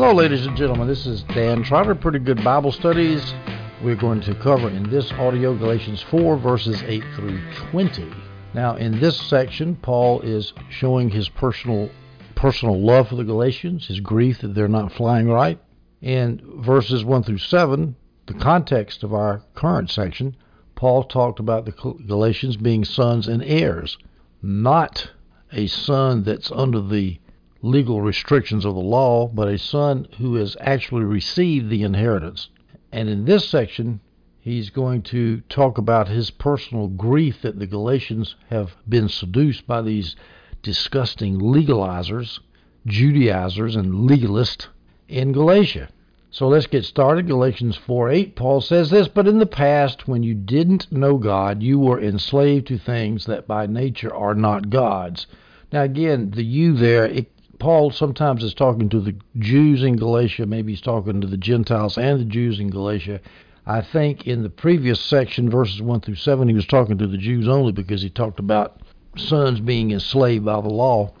Hello, ladies and gentlemen. This is Dan Trotter, Pretty Good Bible Studies. We're going to cover in this audio Galatians 4, verses 8 through 20. Now, in this section, Paul is showing his personal personal love for the Galatians, his grief that they're not flying right. In verses 1 through 7, the context of our current section, Paul talked about the Galatians being sons and heirs, not a son that's under the legal restrictions of the law, but a son who has actually received the inheritance. And in this section, he's going to talk about his personal grief that the Galatians have been seduced by these disgusting legalizers, Judaizers, and legalists in Galatia. So let's get started. Galatians 4 8, Paul says this, But in the past, when you didn't know God, you were enslaved to things that by nature are not God's. Now, again, the you there, it, Paul sometimes is talking to the Jews in Galatia, maybe he's talking to the Gentiles and the Jews in Galatia. I think in the previous section, verses 1 through 7, he was talking to the Jews only because he talked about sons being enslaved by the law.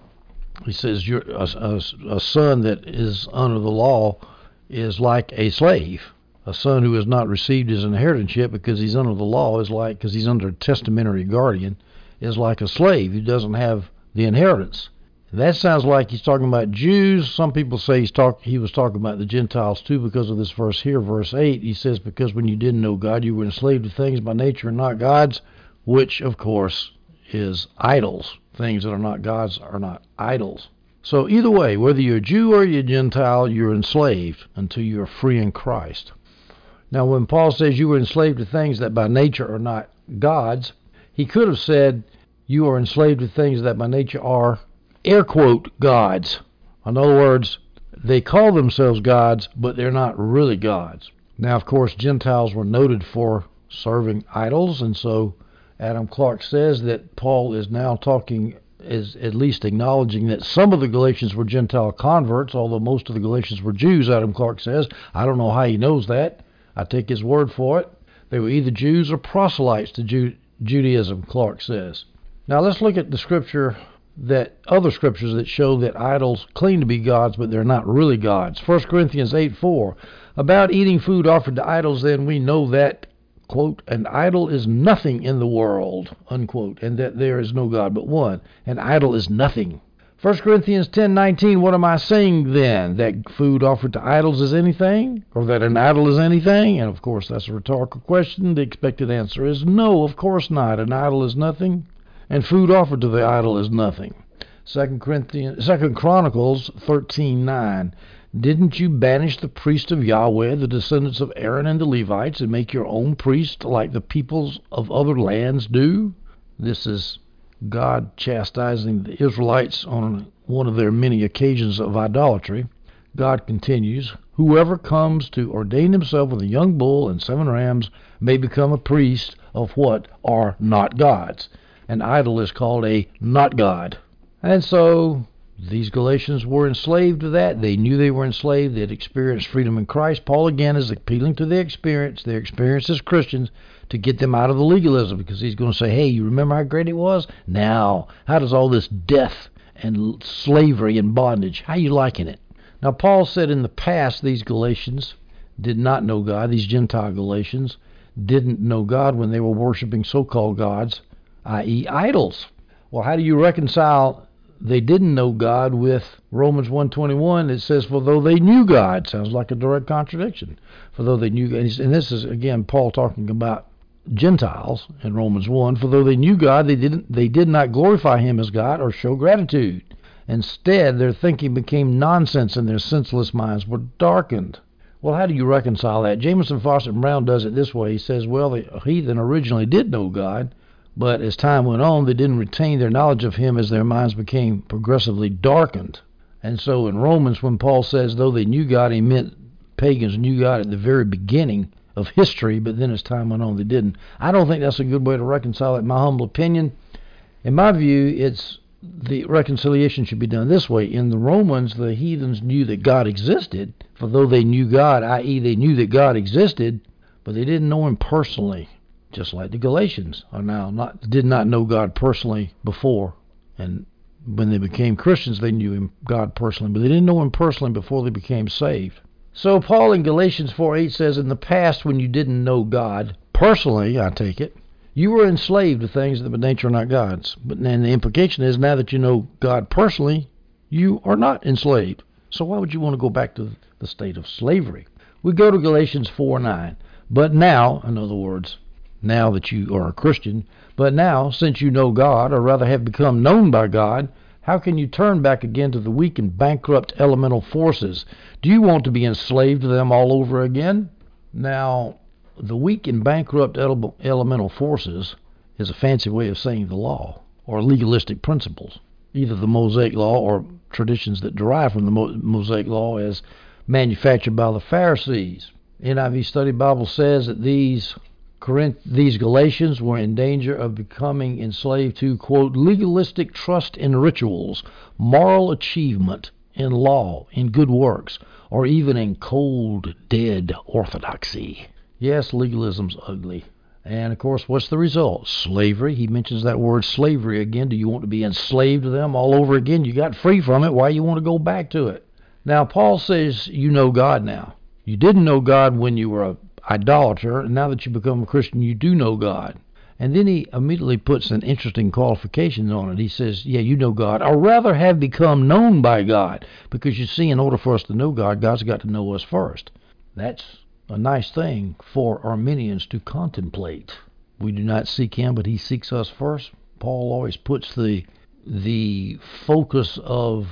He says you're a, a, a son that is under the law is like a slave. A son who has not received his inheritance yet because he's under the law is like, because he's under a testamentary guardian, is like a slave who doesn't have the inheritance. That sounds like he's talking about Jews. Some people say he's talk, he was talking about the Gentiles too because of this verse here, verse 8. He says, Because when you didn't know God, you were enslaved to things by nature and not God's, which, of course, is idols. Things that are not God's are not idols. So either way, whether you're a Jew or you're a Gentile, you're enslaved until you're free in Christ. Now, when Paul says you were enslaved to things that by nature are not God's, he could have said you are enslaved to things that by nature are, air quote, gods. In other words, they call themselves gods, but they're not really gods. Now, of course, Gentiles were noted for serving idols, and so Adam Clarke says that Paul is now talking is at least acknowledging that some of the Galatians were Gentile converts, although most of the Galatians were Jews, Adam Clarke says. I don't know how he knows that. I take his word for it. They were either Jews or proselytes to Ju- Judaism, Clarke says. Now let's look at the scripture that other scriptures that show that idols claim to be gods, but they're not really gods. 1 Corinthians 8 4. About eating food offered to idols, then we know that quote, an idol is nothing in the world, unquote, and that there is no God but one. An idol is nothing. 1 Corinthians 10:19 What am I saying then? That food offered to idols is anything or that an idol is anything? And of course that's a rhetorical question. The expected answer is no, of course not. An idol is nothing and food offered to the idol is nothing. 2 Corinthians 2 Chronicles 13:9 didn't you banish the priest of Yahweh, the descendants of Aaron and the Levites, and make your own priest like the peoples of other lands do? This is God chastising the Israelites on one of their many occasions of idolatry. God continues, Whoever comes to ordain himself with a young bull and seven rams may become a priest of what are not gods. An idol is called a not God. And so these Galatians were enslaved to that. They knew they were enslaved. They had experienced freedom in Christ. Paul again is appealing to their experience, their experience as Christians, to get them out of the legalism because he's going to say, hey, you remember how great it was? Now, how does all this death and slavery and bondage, how you liking it? Now, Paul said in the past these Galatians did not know God, these Gentile Galatians didn't know God when they were worshiping so called gods, i.e., idols. Well, how do you reconcile they didn't know God with Romans 121 it says for though they knew God sounds like a direct contradiction. For though they knew and this is again Paul talking about Gentiles in Romans 1 for though they knew God they didn't they did not glorify him as God or show gratitude. Instead their thinking became nonsense and their senseless minds were darkened. Well how do you reconcile that? Jamieson Fausset Brown does it this way. He says well the heathen originally did know God but as time went on, they didn't retain their knowledge of him as their minds became progressively darkened. And so in Romans, when Paul says, though they knew God, he meant pagans knew God at the very beginning of history, but then as time went on, they didn't. I don't think that's a good way to reconcile it, in my humble opinion. In my view, it's the reconciliation should be done this way. In the Romans, the heathens knew that God existed, for though they knew God, i.e., they knew that God existed, but they didn't know him personally just like the Galatians are now not did not know God personally before, and When they became Christians, they knew God personally, but they didn't know him personally before they became saved. So Paul in Galatians 4 8 says, In the past, when you didn't know God, personally, I take it, you were enslaved to things that by nature are not God's. But then the implication is now that you know God personally, you are not enslaved. So why would you want to go back to the state of slavery? We go to Galatians 4 9. But now, in other words, now that you are a Christian, but now, since you know God, or rather have become known by God, how can you turn back again to the weak and bankrupt elemental forces? Do you want to be enslaved to them all over again? Now, the weak and bankrupt ele- elemental forces is a fancy way of saying the law or legalistic principles, either the Mosaic law or traditions that derive from the Mo- Mosaic law as manufactured by the Pharisees. NIV Study Bible says that these Corinth, these Galatians were in danger of becoming enslaved to, quote, legalistic trust in rituals, moral achievement, in law, in good works, or even in cold, dead orthodoxy. Yes, legalism's ugly. And of course, what's the result? Slavery. He mentions that word slavery again. Do you want to be enslaved to them all over again? You got free from it. Why you want to go back to it? Now, Paul says you know God now. You didn't know God when you were a idolater, and now that you become a Christian, you do know God. And then he immediately puts an interesting qualification on it. He says, Yeah, you know God, or rather have become known by God. Because you see, in order for us to know God, God's got to know us first. That's a nice thing for Arminians to contemplate. We do not seek him, but he seeks us first. Paul always puts the the focus of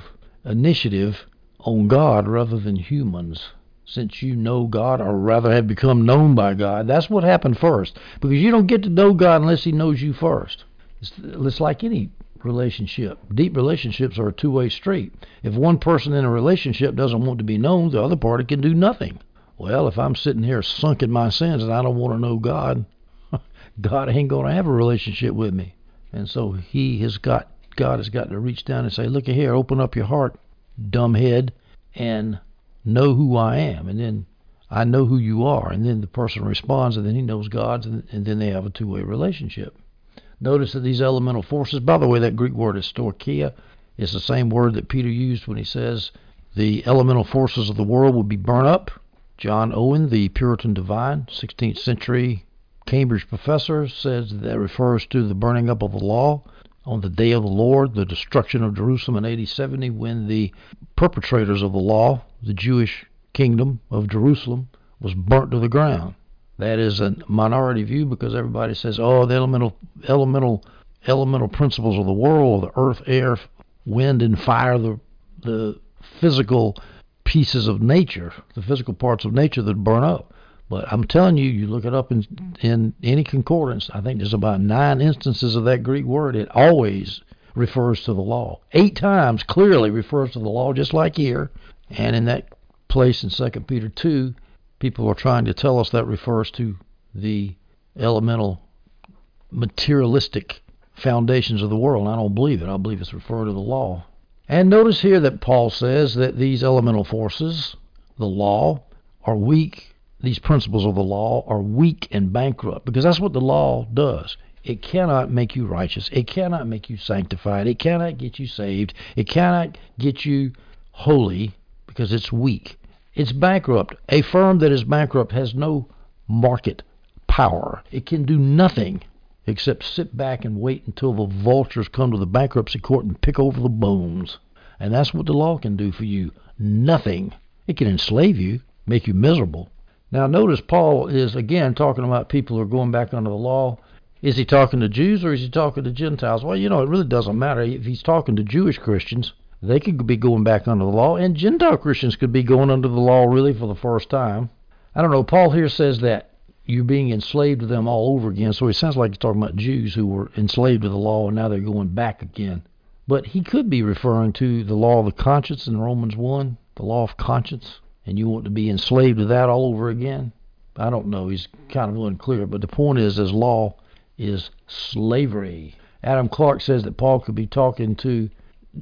initiative on God rather than humans since you know God, or rather have become known by God. That's what happened first. Because you don't get to know God unless He knows you first. It's, it's like any relationship. Deep relationships are a two way street. If one person in a relationship doesn't want to be known, the other party can do nothing. Well, if I'm sitting here sunk in my sins and I don't want to know God, God ain't going to have a relationship with me. And so He has got, God has got to reach down and say, Look here, open up your heart, dumbhead, and know who I am, and then I know who you are, and then the person responds, and then he knows God's, and, and then they have a two-way relationship. Notice that these elemental forces, by the way, that Greek word is stoicheia, is the same word that Peter used when he says the elemental forces of the world will be burnt up. John Owen, the Puritan divine, 16th century Cambridge professor, says that refers to the burning up of the law on the day of the Lord, the destruction of Jerusalem in AD 70, when the perpetrators of the law, the Jewish kingdom of Jerusalem, was burnt to the ground. That is a minority view because everybody says, "Oh, the elemental, elemental, elemental principles of the world, the earth, air, wind, and fire, the the physical pieces of nature, the physical parts of nature that burn up." But I'm telling you, you look it up in in any concordance. I think there's about nine instances of that Greek word. It always refers to the law. Eight times clearly refers to the law, just like here. And in that place in Second Peter two, people are trying to tell us that refers to the elemental materialistic foundations of the world. I don't believe it. I believe it's referring to the law. And notice here that Paul says that these elemental forces, the law, are weak these principles of the law are weak and bankrupt because that's what the law does. It cannot make you righteous. It cannot make you sanctified. It cannot get you saved. It cannot get you holy because it's weak. It's bankrupt. A firm that is bankrupt has no market power. It can do nothing except sit back and wait until the vultures come to the bankruptcy court and pick over the bones. And that's what the law can do for you. Nothing. It can enslave you, make you miserable, now, notice Paul is again talking about people who are going back under the law. Is he talking to Jews or is he talking to Gentiles? Well, you know, it really doesn't matter. If he's talking to Jewish Christians, they could be going back under the law, and Gentile Christians could be going under the law really for the first time. I don't know. Paul here says that you're being enslaved to them all over again, so it sounds like he's talking about Jews who were enslaved to the law and now they're going back again. But he could be referring to the law of the conscience in Romans 1, the law of conscience and you want to be enslaved to that all over again? I don't know. He's kind of unclear. But the point is, his law is slavery. Adam Clarke says that Paul could be talking to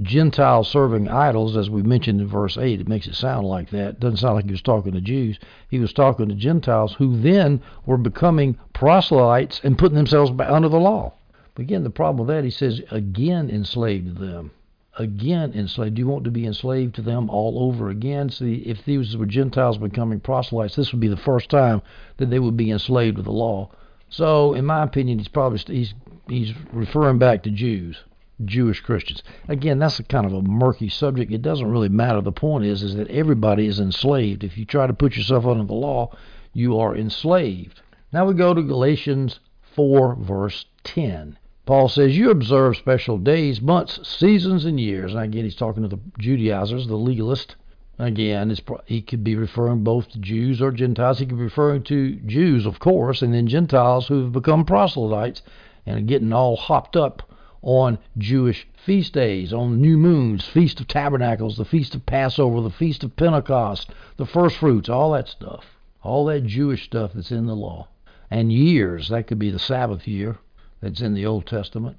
Gentiles serving idols, as we mentioned in verse 8. It makes it sound like that. It doesn't sound like he was talking to Jews. He was talking to Gentiles who then were becoming proselytes and putting themselves under the law. But again, the problem with that, he says, again enslaved them. Again enslaved? Do you want to be enslaved to them all over again? See, if these were Gentiles becoming proselytes, this would be the first time that they would be enslaved to the law. So, in my opinion, he's probably he's he's referring back to Jews, Jewish Christians. Again, that's a kind of a murky subject. It doesn't really matter. The point is, is that everybody is enslaved. If you try to put yourself under the law, you are enslaved. Now we go to Galatians 4, verse 10. Paul says, You observe special days, months, seasons, and years. And again, he's talking to the Judaizers, the legalist. Again, he could be referring both to Jews or Gentiles. He could be referring to Jews, of course, and then Gentiles who have become proselytes and are getting all hopped up on Jewish feast days, on new moons, Feast of Tabernacles, the Feast of Passover, the Feast of Pentecost, the first fruits, all that stuff. All that Jewish stuff that's in the law. And years, that could be the Sabbath year that's in the Old Testament.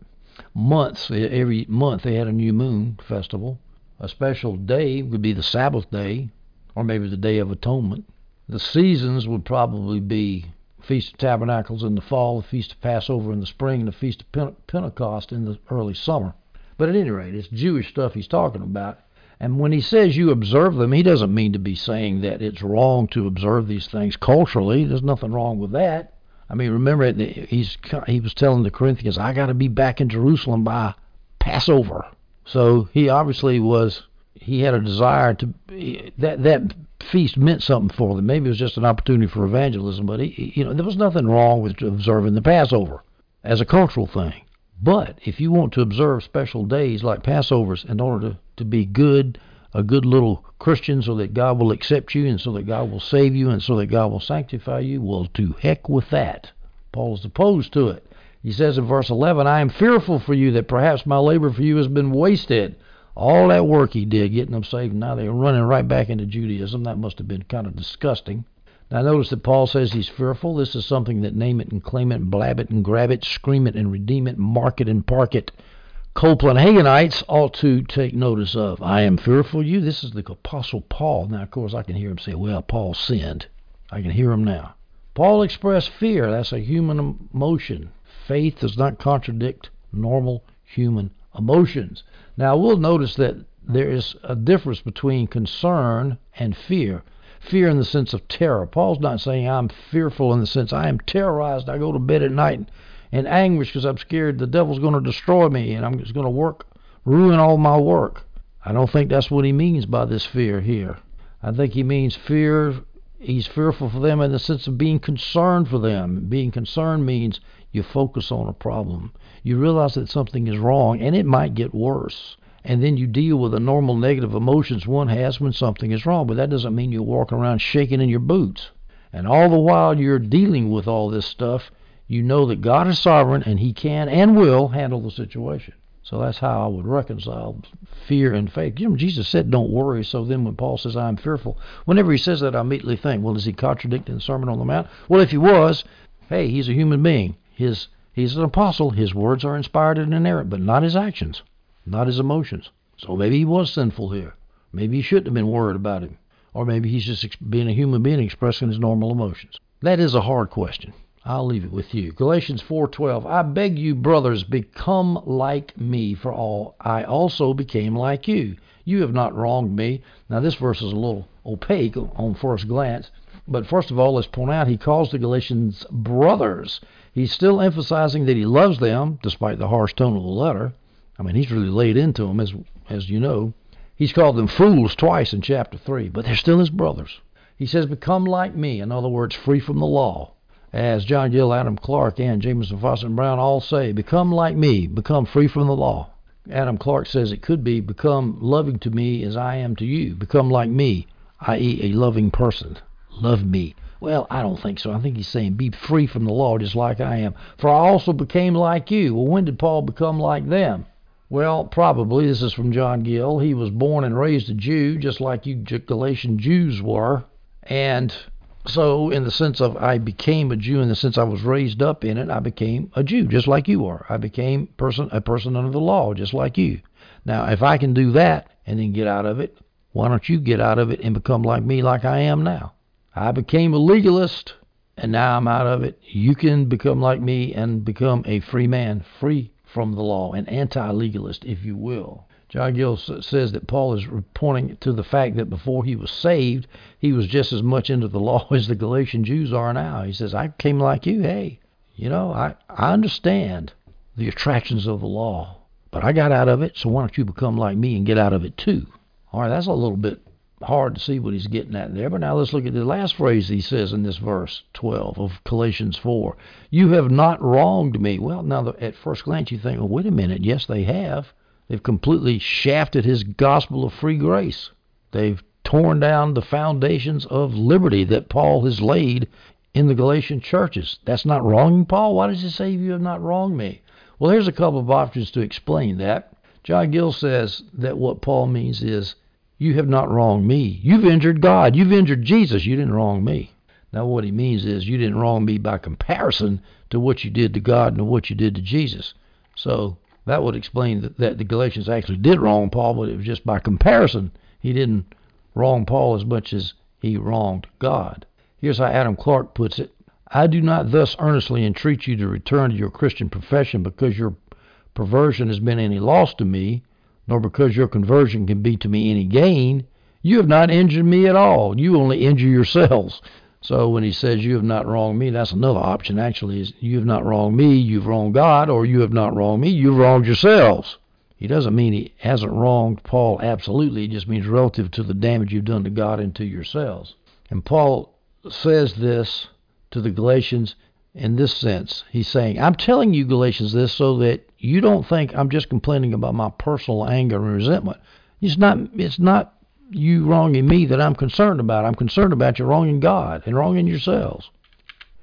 Months, every month they had a new moon festival. A special day would be the Sabbath day, or maybe the Day of Atonement. The seasons would probably be Feast of Tabernacles in the fall, the Feast of Passover in the spring, and the Feast of Pentecost in the early summer. But at any rate, it's Jewish stuff he's talking about. And when he says you observe them, he doesn't mean to be saying that it's wrong to observe these things culturally. There's nothing wrong with that. I mean, remember, he's he was telling the Corinthians, "I got to be back in Jerusalem by Passover." So he obviously was. He had a desire to that that feast meant something for them. Maybe it was just an opportunity for evangelism, but he, you know, there was nothing wrong with observing the Passover as a cultural thing. But if you want to observe special days like Passovers in order to, to be good, a good little Christian so that God will accept you and so that God will save you and so that God will sanctify you, well, to heck with that. Paul is opposed to it. He says in verse 11, I am fearful for you that perhaps my labor for you has been wasted. All that work he did getting them saved, now they're running right back into Judaism. That must have been kind of disgusting. Now notice that Paul says he's fearful. This is something that name it and claim it, blab it and grab it, scream it and redeem it, mark it and park it Copelandhaginites ought to take notice of. I am fearful you. This is the Apostle Paul. Now, of course, I can hear him say, well, Paul sinned. I can hear him now. Paul expressed fear. That's a human emotion. Faith does not contradict normal human emotions. Now, we'll notice that there is a difference between concern and fear. Fear in the sense of terror. Paul's not saying I'm fearful in the sense I am terrorized. I go to bed at night in anguish because I'm scared the devil's going to destroy me and I'm just going to work, ruin all my work. I don't think that's what he means by this fear here. I think he means fear. He's fearful for them in the sense of being concerned for them. Being concerned means you focus on a problem. You realize that something is wrong and it might get worse. And then you deal with the normal negative emotions one has when something is wrong. But that doesn't mean you walk around shaking in your boots. And all the while you're dealing with all this stuff, you know that God is sovereign and He can and will handle the situation. So that's how I would reconcile fear and faith. You know, Jesus said, "Don't worry." So then, when Paul says, "I'm fearful," whenever he says that, I immediately think, "Well, is he contradicting the Sermon on the Mount?" Well, if he was, hey, he's a human being. His he's an apostle. His words are inspired and inerrant, but not his actions, not his emotions. So maybe he was sinful here. Maybe he shouldn't have been worried about him, or maybe he's just being a human being expressing his normal emotions. That is a hard question. I'll leave it with you. Galatians 4:12 I beg you brothers become like me for all I also became like you. You have not wronged me. Now this verse is a little opaque on first glance, but first of all let's point out he calls the Galatians brothers. He's still emphasizing that he loves them despite the harsh tone of the letter. I mean, he's really laid into them as as you know. He's called them fools twice in chapter 3, but they're still his brothers. He says become like me, in other words, free from the law as John Gill, Adam Clarke, and Jamieson, Fausset, and Brown all say, become like me, become free from the law. Adam Clarke says it could be become loving to me as I am to you, become like me, i.e., a loving person. Love me. Well, I don't think so. I think he's saying be free from the law just like I am. For I also became like you. Well, when did Paul become like them? Well, probably. This is from John Gill. He was born and raised a Jew, just like you Galatian Jews were. And so, in the sense of I became a Jew, in the sense I was raised up in it, I became a Jew, just like you are. I became person a person under the law, just like you. Now, if I can do that and then get out of it, why don't you get out of it and become like me, like I am now? I became a legalist, and now I'm out of it. You can become like me and become a free man, free from the law, an anti-legalist, if you will. John Gill says that Paul is pointing to the fact that before he was saved, he was just as much into the law as the Galatian Jews are now. He says, I came like you. Hey, you know, I, I understand the attractions of the law, but I got out of it, so why don't you become like me and get out of it too? All right, that's a little bit hard to see what he's getting at there. But now let's look at the last phrase he says in this verse 12 of Galatians 4. You have not wronged me. Well, now at first glance you think, well, wait a minute. Yes, they have. They've completely shafted his gospel of free grace. They've torn down the foundations of liberty that Paul has laid in the Galatian churches. That's not wronging Paul. Why does he say you have not wronged me? Well, here's a couple of options to explain that. John Gill says that what Paul means is you have not wronged me. You've injured God. You've injured Jesus. You didn't wrong me. Now, what he means is you didn't wrong me by comparison to what you did to God and to what you did to Jesus. So that would explain that, that the Galatians actually did wrong Paul, but it was just by comparison. He didn't wrong Paul as much as he wronged God. Here's how Adam Clarke puts it I do not thus earnestly entreat you to return to your Christian profession because your perversion has been any loss to me, nor because your conversion can be to me any gain. You have not injured me at all. You only injure yourselves. So when he says you have not wronged me, that's another option actually is you have not wronged me, you've wronged God, or you have not wronged me, you've wronged yourselves. He doesn't mean he hasn't wronged Paul absolutely, it just means relative to the damage you've done to God and to yourselves. And Paul says this to the Galatians in this sense. He's saying, I'm telling you, Galatians, this so that you don't think I'm just complaining about my personal anger and resentment. It's not it's not you wronging me that I'm concerned about. I'm concerned about you wronging God and wronging yourselves.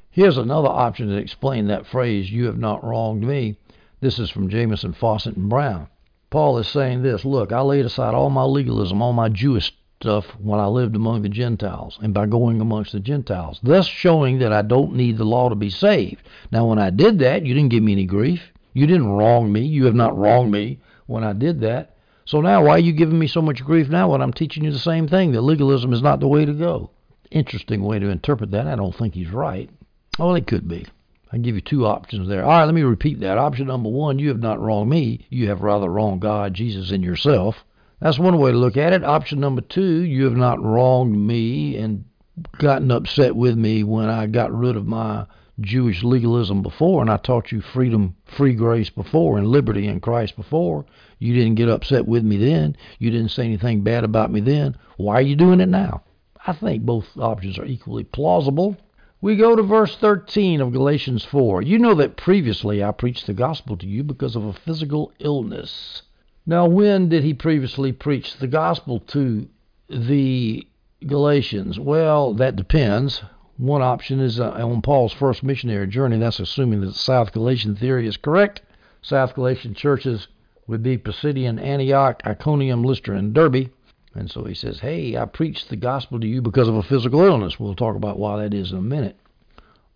Here's another option to explain that phrase, you have not wronged me. This is from Jamieson, Fausset, and Brown. Paul is saying this Look, I laid aside all my legalism, all my Jewish stuff when I lived among the Gentiles and by going amongst the Gentiles, thus showing that I don't need the law to be saved. Now, when I did that, you didn't give me any grief. You didn't wrong me. You have not wronged me when I did that. So now, why are you giving me so much grief now when I'm teaching you the same thing? That legalism is not the way to go. Interesting way to interpret that. I don't think he's right. Well, it could be. I give you two options there. All right, let me repeat that. Option number one, you have not wronged me. You have rather wronged God, Jesus, and yourself. That's one way to look at it. Option number two, you have not wronged me and gotten upset with me when I got rid of my Jewish legalism before, and I taught you freedom, free grace before, and liberty in Christ before. You didn't get upset with me then. You didn't say anything bad about me then. Why are you doing it now? I think both options are equally plausible. We go to verse 13 of Galatians 4. You know that previously I preached the gospel to you because of a physical illness. Now, when did he previously preach the gospel to the Galatians? Well, that depends. One option is uh, on Paul's first missionary journey. That's assuming that the South Galatian theory is correct. South Galatian churches would be Pisidian, Antioch, Iconium, Lystra, and Derbe. And so he says, Hey, I preached the gospel to you because of a physical illness. We'll talk about why that is in a minute.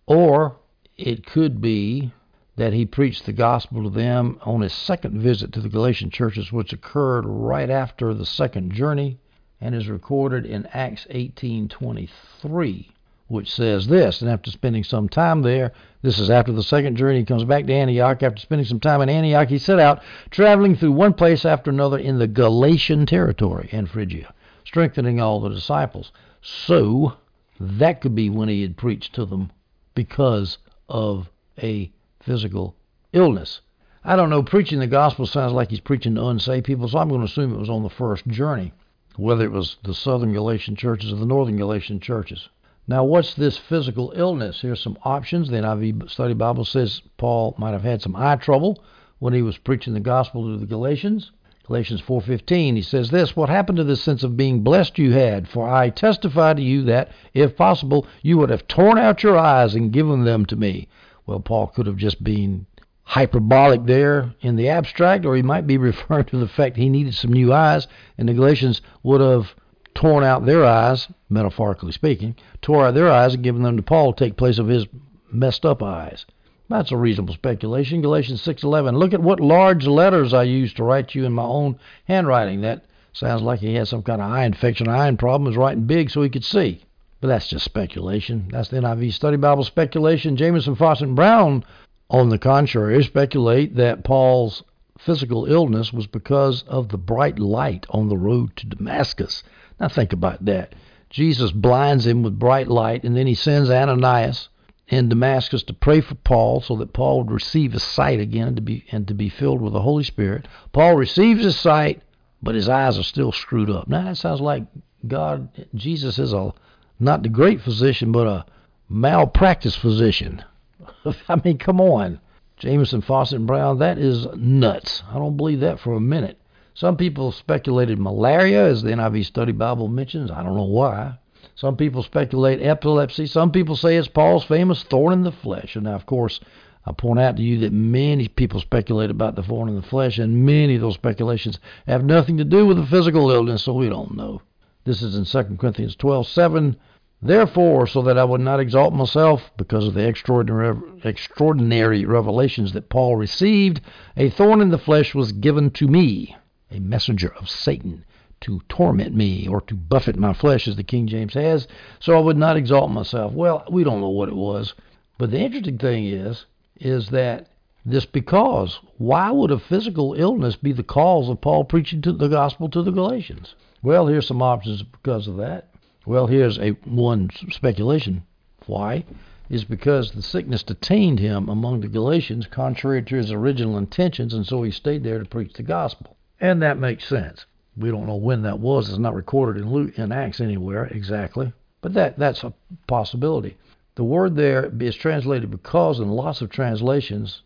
Or it could be that he preached the gospel to them on his second visit to the Galatian churches, which occurred right after the second journey and is recorded in Acts 18:23 which says this. And after spending some time there, this is after the second journey, he comes back to Antioch. After spending some time in Antioch, he set out, traveling through one place after another in the Galatian territory and Phrygia, strengthening all the disciples. So, that could be when he had preached to them because of a physical illness. I don't know, preaching the gospel sounds like he's preaching to unsaved people, so I'm going to assume it was on the first journey, whether it was the southern Galatian churches or the northern Galatian churches. Now, what's this physical illness? Here's some options. The NIV Study Bible says Paul might have had some eye trouble when he was preaching the gospel to the Galatians. Galatians 4:15 he says this, what happened to the sense of being blessed you had? For I testify to you that if possible you would have torn out your eyes and given them to me. Well, Paul could have just been hyperbolic there in the abstract or he might be referring to the fact he needed some new eyes and the Galatians would have torn out their eyes, metaphorically speaking, tore out their eyes and given them to Paul to take place of his messed up eyes. That's a reasonable speculation. Galatians 6:11. Look at what large letters I used to write you in my own handwriting. That sounds like he had some kind of eye infection, eye problem, was writing big so he could see. But that's just speculation. That's the NIV Study Bible speculation. Jamieson, Fausset, and Brown, on the contrary, speculate that Paul's physical illness was because of the bright light on the road to Damascus. Now think about that. Jesus blinds him with bright light, and then he sends Ananias in Damascus to pray for Paul so that Paul would receive his sight again and to be and to be filled with the Holy Spirit. Paul receives his sight, but his eyes are still screwed up. Now that sounds like God Jesus is a not the great physician, but a malpractice physician. I mean, come on. Jamieson, Fausset, and Brown, that is nuts. I don't believe that for a minute. Some people speculated malaria, as the NIV Study Bible mentions. I don't know why. Some people speculate epilepsy. Some people say it's Paul's famous thorn in the flesh. And now, of course, I point out to you that many people speculate about the thorn in the flesh, and many of those speculations have nothing to do with the physical illness, so we don't know. This is in 2 Corinthians 12 7. Therefore, so that I would not exalt myself because of the extraordinary, extraordinary revelations that Paul received, a thorn in the flesh was given to me, a messenger of Satan, to torment me or to buffet my flesh, as the King James has, so I would not exalt myself. Well, we don't know what it was. But the interesting thing is, is that this because why would a physical illness be the cause of Paul preaching the gospel to the Galatians? Well, here's some options because of that. Well, here's a one speculation. Why? Is because the sickness detained him among the Galatians contrary to his original intentions, and so he stayed there to preach the gospel. And that makes sense. We don't know when that was. It's not recorded in Luke, in Acts anywhere exactly, but that that's a possibility. The word there is translated because in lots of translations,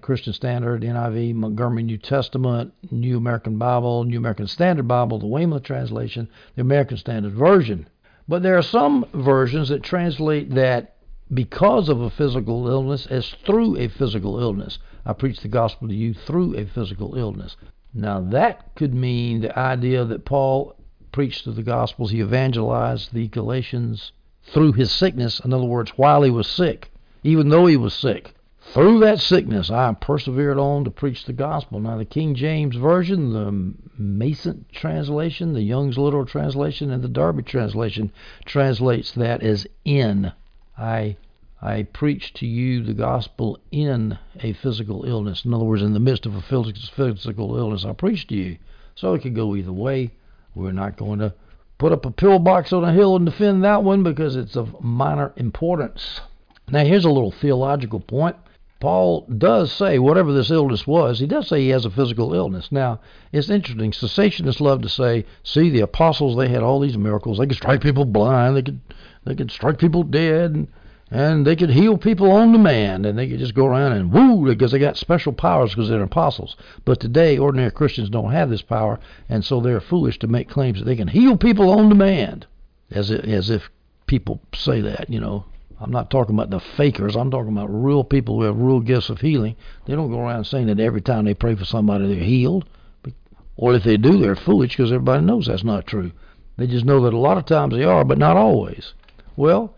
Christian Standard, NIV, Montgomery New Testament, New American Bible, New American Standard Bible, the Weymouth translation, the American Standard Version. But there are some versions that translate that because of a physical illness as through a physical illness. I preach the gospel to you through a physical illness. Now, that could mean the idea that Paul preached the gospels, he evangelized the Galatians through his sickness. In other words, while he was sick, even though he was sick. Through that sickness, I persevered on to preach the gospel. Now, the King James Version, the Mason translation, the Young's Literal Translation, and the Darby translation translates that as in. I I preach to you the gospel in a physical illness. In other words, in the midst of a physical illness, I preach to you. So it could go either way. We're not going to put up a pillbox on a hill and defend that one because it's of minor importance. Now, here's a little theological point. Paul does say, whatever this illness was, he does say he has a physical illness. Now, it's interesting. Cessationists love to say, see, the apostles, they had all these miracles. They could strike people blind, they could, they could strike people dead, and, and they could heal people on demand, and they could just go around and woo, because they got special powers because they're apostles. But today, ordinary Christians don't have this power, and so they're foolish to make claims that they can heal people on demand, as if, as if people say that, you know. I'm not talking about the fakers. I'm talking about real people who have real gifts of healing. They don't go around saying that every time they pray for somebody they're healed. Or if they do, they're foolish because everybody knows that's not true. They just know that a lot of times they are, but not always. Well,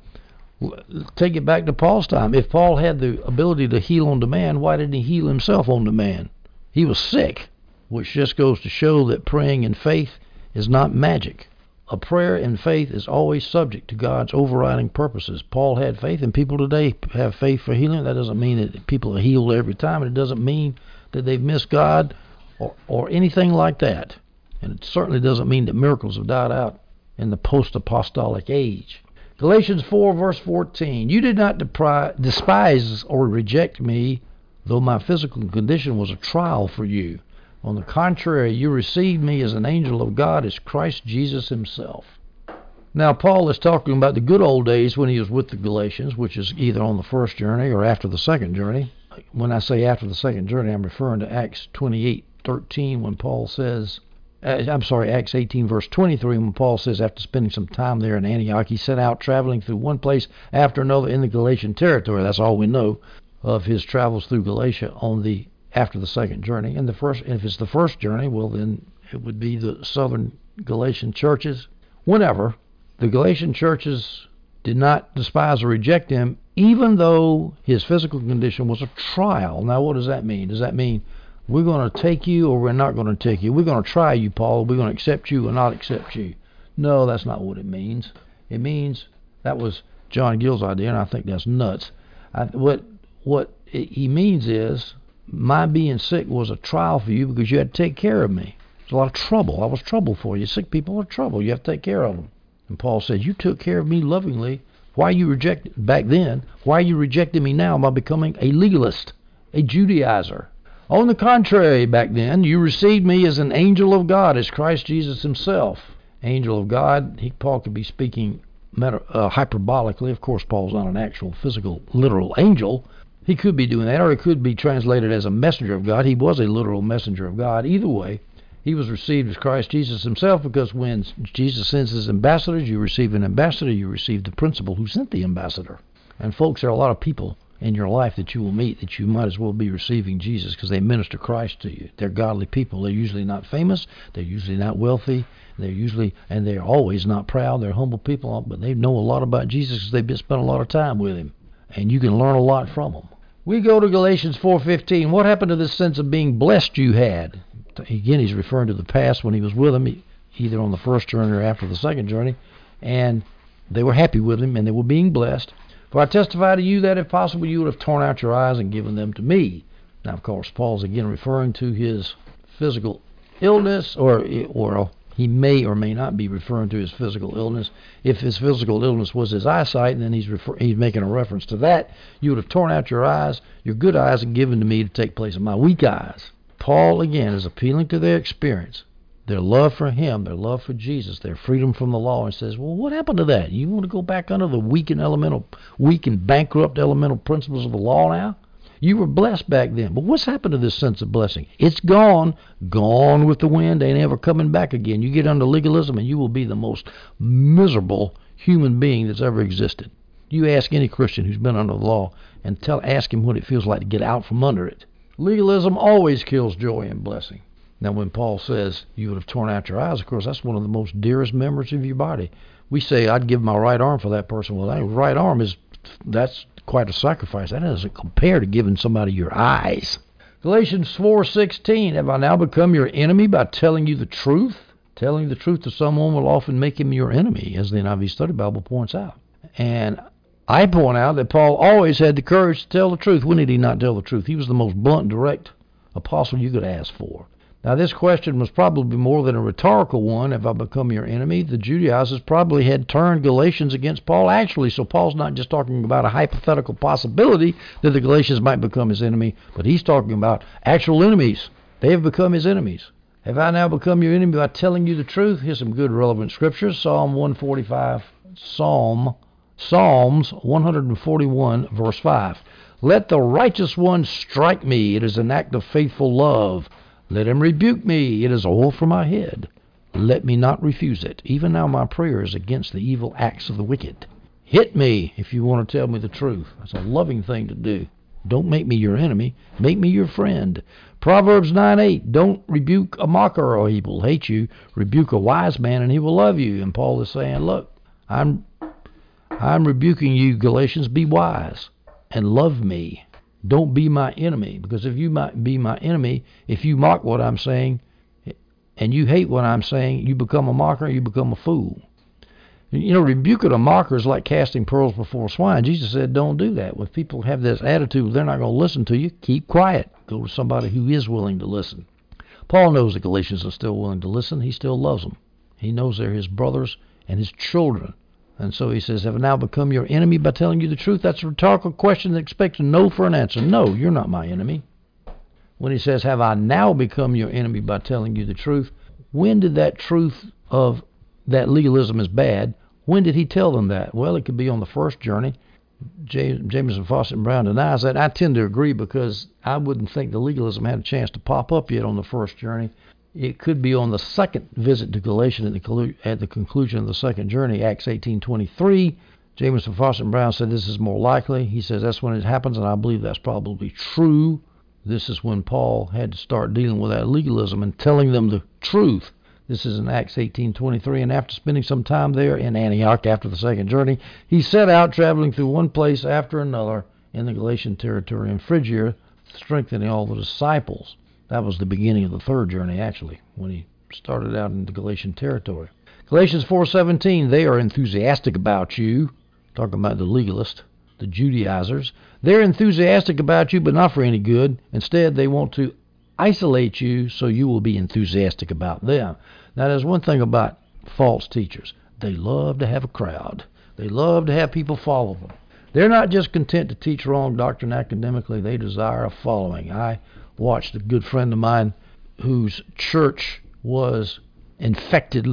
take it back to Paul's time. If Paul had the ability to heal on demand, why didn't he heal himself on demand? He was sick, which just goes to show that praying in faith is not magic. A prayer in faith is always subject to God's overriding purposes. Paul had faith, and people today have faith for healing. That doesn't mean that people are healed every time, and it doesn't mean that they've missed God or, or anything like that. And it certainly doesn't mean that miracles have died out in the post apostolic age. Galatians 4, verse 14 You did not despise or reject me, though my physical condition was a trial for you. On the contrary, you received me as an angel of God, as Christ Jesus himself. Now, Paul is talking about the good old days when he was with the Galatians, which is either on the first journey or after the second journey. When I say after the second journey, I'm referring to Acts 28:13 when Paul says, Uh, I'm sorry, Acts 18 verse 23 when Paul says after spending some time there in Antioch, he set out traveling through one place after another in the Galatian territory. That's all we know of his travels through Galatia on the after the second journey. And the first, if it's the first journey, well, then it would be the southern Galatian churches. Whenever the Galatian churches did not despise or reject him, even though his physical condition was a trial. Now, what does that mean? Does that mean we're going to take you or we're not going to take you? We're going to try you, Paul. We're going to accept you or not accept you. No, that's not what it means. It means that was John Gill's idea, and I think that's nuts. I, what what it, he means is my being sick was a trial for you because you had to take care of me. It's a lot of trouble. I was trouble for you. Sick people are trouble. You have to take care of them. And Paul said, You took care of me lovingly. Why you rejected back then? Why you rejecting me now by becoming a legalist, a Judaizer? On the contrary, back then, you received me as an angel of God, as Christ Jesus himself. Angel of God, he, Paul could be speaking meta, uh, hyperbolically. Of course, Paul's not an actual physical, literal angel. He could be doing that, or it could be translated as a messenger of God. He was a literal messenger of God. Either way, he was received as Christ Jesus himself because when Jesus sends his ambassadors, you receive an ambassador, you receive the principal who sent the ambassador. And folks, there are a lot of people in your life that you will meet that you might as well be receiving Jesus because they minister Christ to you. They're godly people. They're usually not famous. They're usually not wealthy. They're usually, and they're always not proud. They're humble people, but they know a lot about Jesus because they've spent a lot of time with him. And you can learn a lot from them. We go to Galatians 4:15. What happened to this sense of being blessed you had? Again, he's referring to the past when he was with them, either on the first journey or after the second journey, and they were happy with him and they were being blessed. For I testify to you that if possible you would have torn out your eyes and given them to me. Now, of course, Paul's again referring to his physical illness, or or he may or may not be referring to his physical illness. If his physical illness was his eyesight, then he's refer- he's making a reference to that. You would have torn out your eyes, your good eyes, and given to me to take place of my weak eyes. Paul again is appealing to their experience their love for him, their love for Jesus, their freedom from the law, and says, Well, what happened to that? You want to go back under the weak and elemental weak and bankrupt elemental principles of the law now? You were blessed back then. But what's happened to this sense of blessing? It's gone, gone with the wind, ain't ever coming back again. You get under legalism and you will be the most miserable human being that's ever existed. You ask any Christian who's been under the law and tell ask him what it feels like to get out from under it. Legalism always kills joy and blessing. Now, when Paul says you would have torn out your eyes, of course, that's one of the most dearest members of your body. We say, I'd give my right arm for that person. Well, that right arm is, that's quite a sacrifice. That doesn't compare to giving somebody your eyes. Galatians 4:16 Have I now become your enemy by telling you the truth? Telling the truth to someone will often make him your enemy, as the NIV Study Bible points out. And I point out that Paul always had the courage to tell the truth. When did he not tell the truth? He was the most blunt, direct apostle you could ask for. Now, this question was probably more than a rhetorical one. Have I become your enemy? The Judaizers probably had turned Galatians against Paul actually, so Paul's not just talking about a hypothetical possibility that the Galatians might become his enemy, but he's talking about actual enemies. They have become his enemies. Have I now become your enemy by telling you the truth? Here's some good relevant scriptures. Psalm 145, Psalm, Psalms 141, verse 5. Let the righteous one strike me. It is an act of faithful love. Let him rebuke me. It is oil for my head. Let me not refuse it. Even now my prayer is against the evil acts of the wicked. Hit me if you want to tell me the truth. That's a loving thing to do. Don't make me your enemy. Make me your friend. Proverbs 9 8. Don't rebuke a mocker or he will hate you. Rebuke a wise man and he will love you. And Paul is saying, Look, I'm I'm rebuking you, Galatians. Be wise and love me. Don't be my enemy, because if you might be my enemy, if you mock what I'm saying and you hate what I'm saying, you become a mocker, you become a fool. You know, rebuking a mocker is like casting pearls before swine. Jesus said, don't do that. When people have this attitude, they're not going to listen to you, keep quiet. Go to somebody who is willing to listen. Paul knows the Galatians are still willing to listen. He still loves them. He knows they're his brothers and his children. And so he says, Have I now become your enemy by telling you the truth? That's a rhetorical question that expects a no for an answer. No, you're not my enemy. When he says, Have I now become your enemy by telling you the truth? When did that truth of that legalism is bad, when did he tell them that? Well, it could be on the first journey. James, Jamieson, Fausset, and Brown denies that. I tend to agree because I wouldn't think the legalism had a chance to pop up yet on the first journey. It could be on the second visit to Galatia at the, at the conclusion of the second journey, Acts 18:23. Jamieson, Fausset, and Brown said this is more likely. He says that's when it happens, and I believe that's probably true. This is when Paul had to start dealing with that legalism and telling them the truth. This is in Acts 18:23, and after spending some time there in Antioch after the second journey, he set out traveling through one place after another in the Galatian territory in Phrygia, strengthening all the disciples. That was the beginning of the third journey, actually, when he started out in the Galatian territory. Galatians 4:17, they are enthusiastic about you, talking about the legalist, the the Judaizers. They're enthusiastic about you, but not for any good. Instead, they want to isolate you so you will be enthusiastic about them. Now, there's one thing about false teachers they love to have a crowd, they love to have people follow them. They're not just content to teach wrong doctrine academically, they desire a following. I watched a good friend of mine whose church was infected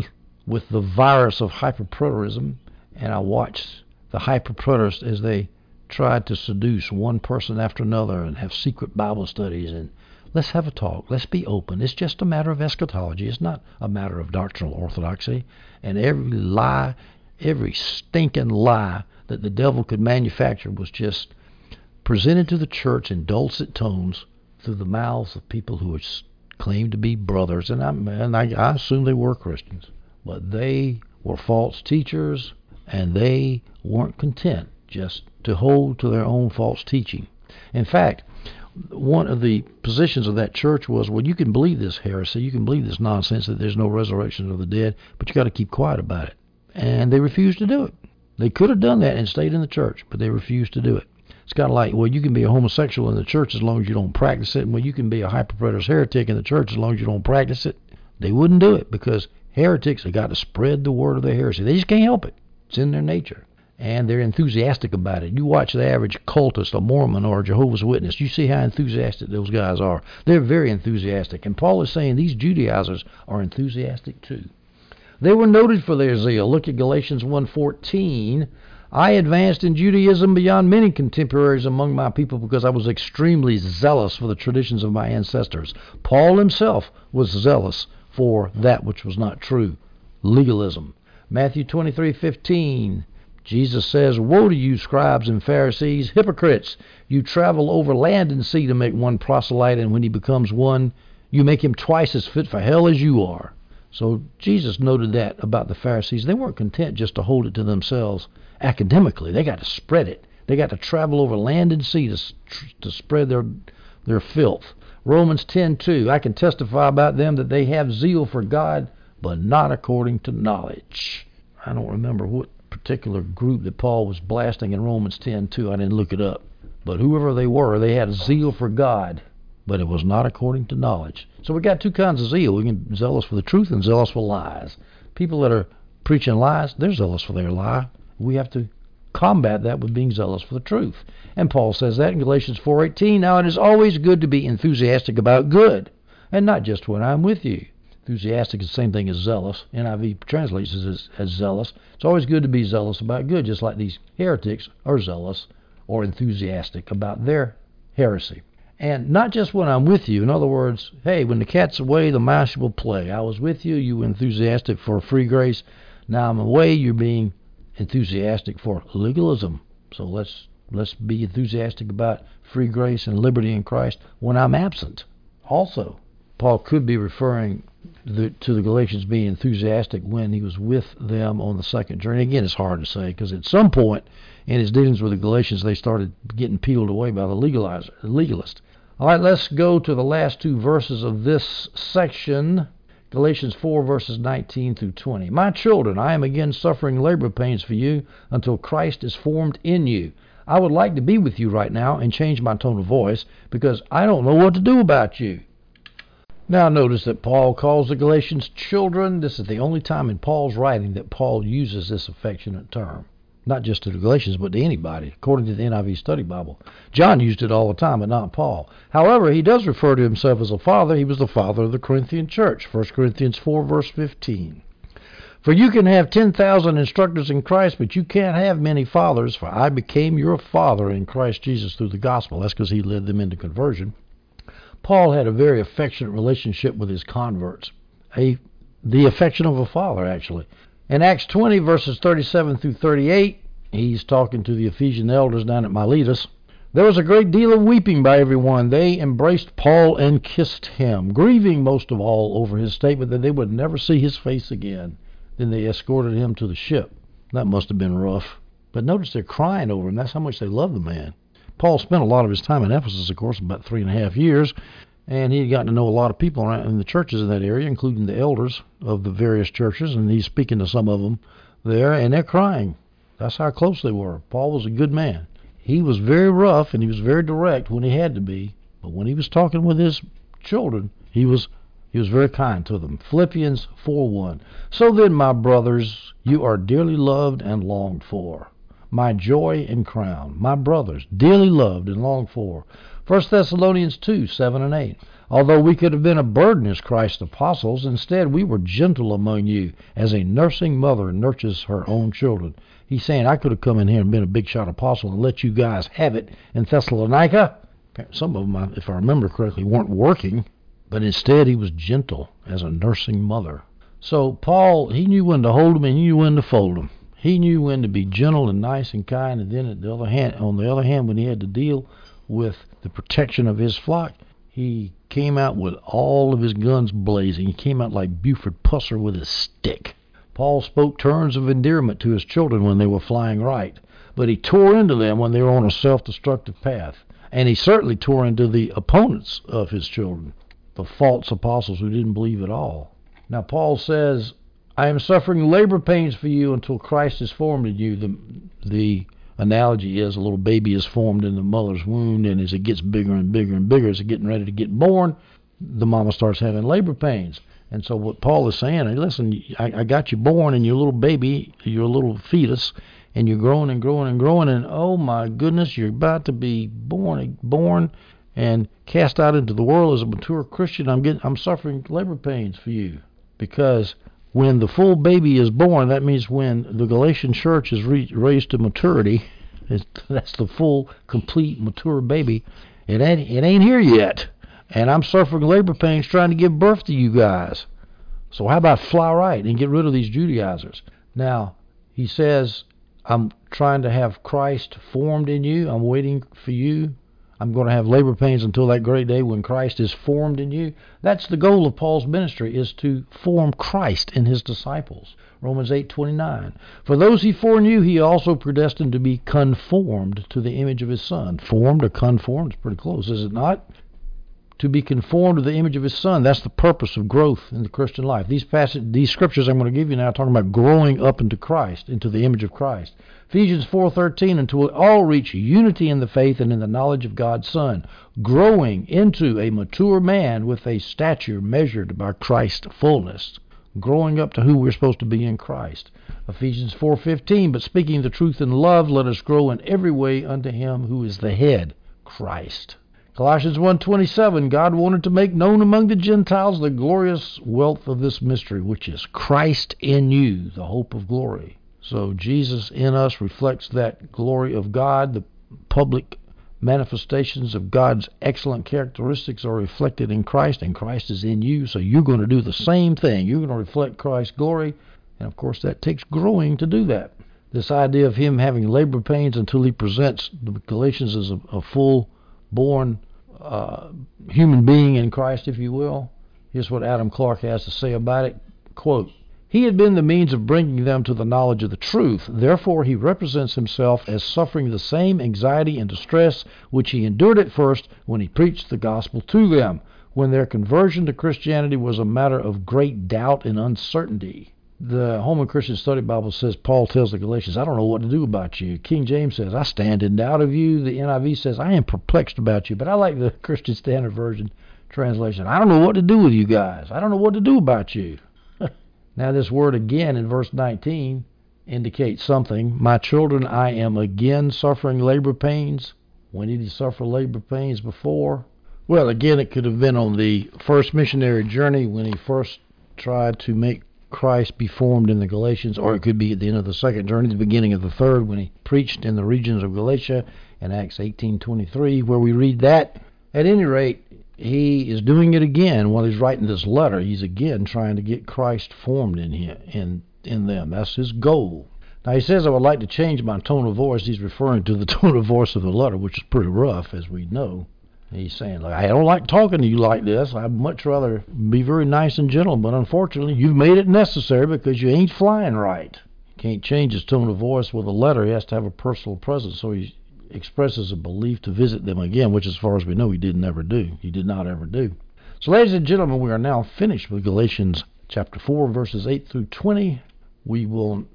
with the virus of hyperpreterism, and I watched the hyperpreterists as they tried to seduce one person after another and have secret Bible studies and let's have a talk. Let's be open. It's just a matter of eschatology. It's not a matter of doctrinal orthodoxy. And every lie, every stinking lie that the devil could manufacture was just presented to the church in dulcet tones through the mouths of people who claimed to be brothers, and I, and I, I assume they were Christians, but they were false teachers, and they weren't content just to hold to their own false teaching. In fact, one of the positions of that church was, well, you can believe this heresy, you can believe this nonsense that there's no resurrection of the dead, but you got to keep quiet about it. And they refused to do it. They could have done that and stayed in the church, but they refused to do it. It's kind of like, well, you can be a homosexual in the church as long as you don't practice it, and well, you can be a hyperpreterist heretic in the church as long as you don't practice it. They wouldn't do it because heretics have got to spread the word of their heresy. They just can't help it. It's in their nature. And they're enthusiastic about it. You watch the average cultist, a Mormon or a Jehovah's Witness, you see how enthusiastic those guys are. They're very enthusiastic. And Paul is saying these Judaizers are enthusiastic too. They were noted for their zeal. Look at Galatians 1:14. I advanced in Judaism beyond many contemporaries among my people because I was extremely zealous for the traditions of my ancestors. Paul himself was zealous for that which was not true, legalism. Matthew 23:15 Jesus says, Woe to you, scribes and Pharisees, hypocrites! You travel over land and sea to make one proselyte, and when he becomes one, you make him twice as fit for hell as you are. So Jesus noted that about the Pharisees. They weren't content just to hold it to themselves academically. They got to spread it. They got to travel over land and sea to to spread their their filth. Romans 10:2 I can testify about them that they have zeal for God, but not according to knowledge. I don't remember what particular group that Paul was blasting in Romans 10:2. I didn't look it up. But whoever they were, they had zeal for God, but it was not according to knowledge. So we got two kinds of zeal. We can zealous for the truth and zealous for lies. People that are preaching lies, they're zealous for their lie we have to combat that with being zealous for the truth. And Paul says that in Galatians 4:18. Now it is always good to be enthusiastic about good, and not just when I'm with you. Enthusiastic is the same thing as zealous. NIV translates it as, as zealous. It's always good to be zealous about good, just like these heretics are zealous or enthusiastic about their heresy. And not just when I'm with you. In other words, hey, when the cat's away, the mouse will play. I was with you, you were enthusiastic for free grace. Now I'm away, you're being enthusiastic for legalism. So let's let's be enthusiastic about free grace and liberty in Christ when I'm absent. Also, Paul could be referring the, to the Galatians being enthusiastic when he was with them on the second journey. Again, it's hard to say because at some point in his dealings with the Galatians, they started getting peeled away by the legalizer, legalist. All right, let's go to the last two verses of this section. Galatians 4 verses 19 through 20. My children, I am again suffering labor pains for you until Christ is formed in you. I would like to be with you right now and change my tone of voice because I don't know what to do about you. Now notice that Paul calls the Galatians children. This is the only time in Paul's writing that Paul uses this affectionate term not just to the Galatians, but to anybody, according to the NIV Study Bible. John used it all the time, but not Paul. However, he does refer to himself as a father. He was the father of the Corinthian church, 1 Corinthians 4, verse 15. For you can have 10,000 instructors in Christ, but you can't have many fathers, for I became your father in Christ Jesus through the gospel. That's because he led them into conversion. Paul had a very affectionate relationship with his converts, a, the affection of a father, actually. In Acts 20, verses 37 through 38, he's talking to the Ephesian elders down at Miletus. There was a great deal of weeping by everyone. They embraced Paul and kissed him, grieving most of all over his statement that they would never see his face again. Then they escorted him to the ship. That must have been rough. But notice they're crying over him. That's how much they love the man. Paul spent a lot of his time in Ephesus, of course, about three and a half years, and he had gotten to know a lot of people in the churches in that area, including the elders of the various churches, and he's speaking to some of them there, and they're crying. That's how close they were. Paul was a good man. he was very rough and he was very direct when he had to be, but when he was talking with his children, he was he was very kind to them. Philippians 4:1. So then, my brothers, you are dearly loved and longed for. My joy and crown, my brothers, dearly loved and longed for. 1 Thessalonians 2, 7 and 8. Although we could have been a burden as Christ's apostles, instead we were gentle among you, as a nursing mother nurtures her own children. He's saying I could have come in here and been a big shot apostle and let you guys have it in Thessalonica. Some of them, if I remember correctly, weren't working but instead he was gentle as a nursing mother. So Paul, he knew when to hold him and he knew when to fold him. He knew when to be gentle and nice and kind, and then at the other hand, on the other hand, when he had to deal with the protection of his flock, he came out with all of his guns blazing. He came out like Buford Pusser with his stick. Paul spoke terms of endearment to his children when they were flying right, but he tore into them when they were on a self-destructive path, and he certainly tore into the opponents of his children the false apostles who didn't believe at all. Now, Paul says, I am suffering labor pains for you until Christ is formed in you. The, the analogy is a little baby is formed in the mother's womb, and as it gets bigger and bigger and bigger, as it's getting ready to get born, the mama starts having labor pains. And so, what Paul is saying, listen, I, I got you born, and you're a little baby, you're a little fetus, and you're growing and growing and growing, and oh my goodness, you're about to be born, born and cast out into the world as a mature Christian, I'm getting I'm suffering labor pains for you because when the full baby is born, that means when the Galatian church is re- raised to maturity, that's the full, complete, mature baby. It ain't it ain't here yet, and I'm suffering labor pains trying to give birth to you guys. So how about fly right and get rid of these Judaizers? Now he says, I'm trying to have Christ formed in you. I'm waiting for you I'm going to have labor pains until that great day when Christ is formed in you. That's the goal of Paul's ministry is to form Christ in his disciples. Romans 8:29. For those he foreknew, he also predestined to be conformed to the image of his son. Formed or conformed is pretty close, is it not? To be conformed to the image of his son. That's the purpose of growth in the Christian life. These passage, these scriptures I'm going to give you now are talking about growing up into Christ, into the image of Christ. Ephesians 4:13 until we all reach unity in the faith and in the knowledge of God's Son, growing into a mature man with a stature measured by Christ's fullness, growing up to who we're supposed to be in Christ. Ephesians 4:15 but speaking the truth in love let us grow in every way unto him who is the head, Christ. Colossians 1:27 God wanted to make known among the Gentiles the glorious wealth of this mystery which is Christ in you the hope of glory. So Jesus in us reflects that glory of God. The public manifestations of God's excellent characteristics are reflected in Christ and Christ is in you. So you're going to do the same thing. You're going to reflect Christ's glory. And of course that takes growing to do that. This idea of him having labor pains until he presents the Galatians as a, a full born uh, human being in Christ, if you will. Here's what Adam Clarke has to say about it. Quote, he had been the means of bringing them to the knowledge of the truth. Therefore, he represents himself as suffering the same anxiety and distress which he endured at first when he preached the gospel to them, when their conversion to Christianity was a matter of great doubt and uncertainty the Holman Christian Study Bible says Paul tells the Galatians, I don't know what to do about you. King James says, I stand in doubt of you. The NIV says, I am perplexed about you. But I like the Christian Standard Version translation. I don't know what to do with you guys. I don't know what to do about you. now, this word again in verse 19 indicates something. My children, I am again suffering labor pains. When did he suffer labor pains before? Well, again, it could have been on the first missionary journey when he first tried to make Christ be formed in the Galatians, or it could be at the end of the second journey, the beginning of the third, when he preached in the regions of Galatia in Acts 18:23, where we read that. At any rate, he is doing it again while he's writing this letter. He's again trying to get Christ formed in him, in in them. That's his goal. Now he says I would like to change my tone of voice. He's referring to the tone of voice of the letter, which is pretty rough, as we know. He's saying, like, I don't like talking to you like this. I'd much rather be very nice and gentle, but unfortunately, you've made it necessary because you ain't flying right. He can't change his tone of voice with a letter. He has to have a personal presence, so he expresses a belief to visit them again, which, as far as we know, he did never do. He did not ever do. So, ladies and gentlemen, we are now finished with Galatians chapter 4, verses 8 through 20. We will,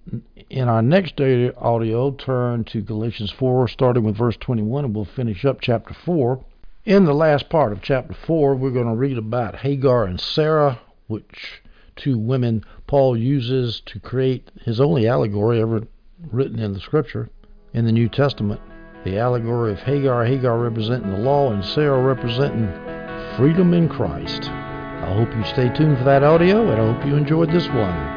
in our next audio, turn to Galatians 4, starting with verse 21, and we'll finish up chapter 4. In the last part of chapter 4, we're going to read about Hagar and Sarah, which two women Paul uses to create his only allegory ever written in the scripture in the New Testament. The allegory of Hagar, Hagar representing the law, and Sarah representing freedom in Christ. I hope you stay tuned for that audio, and I hope you enjoyed this one.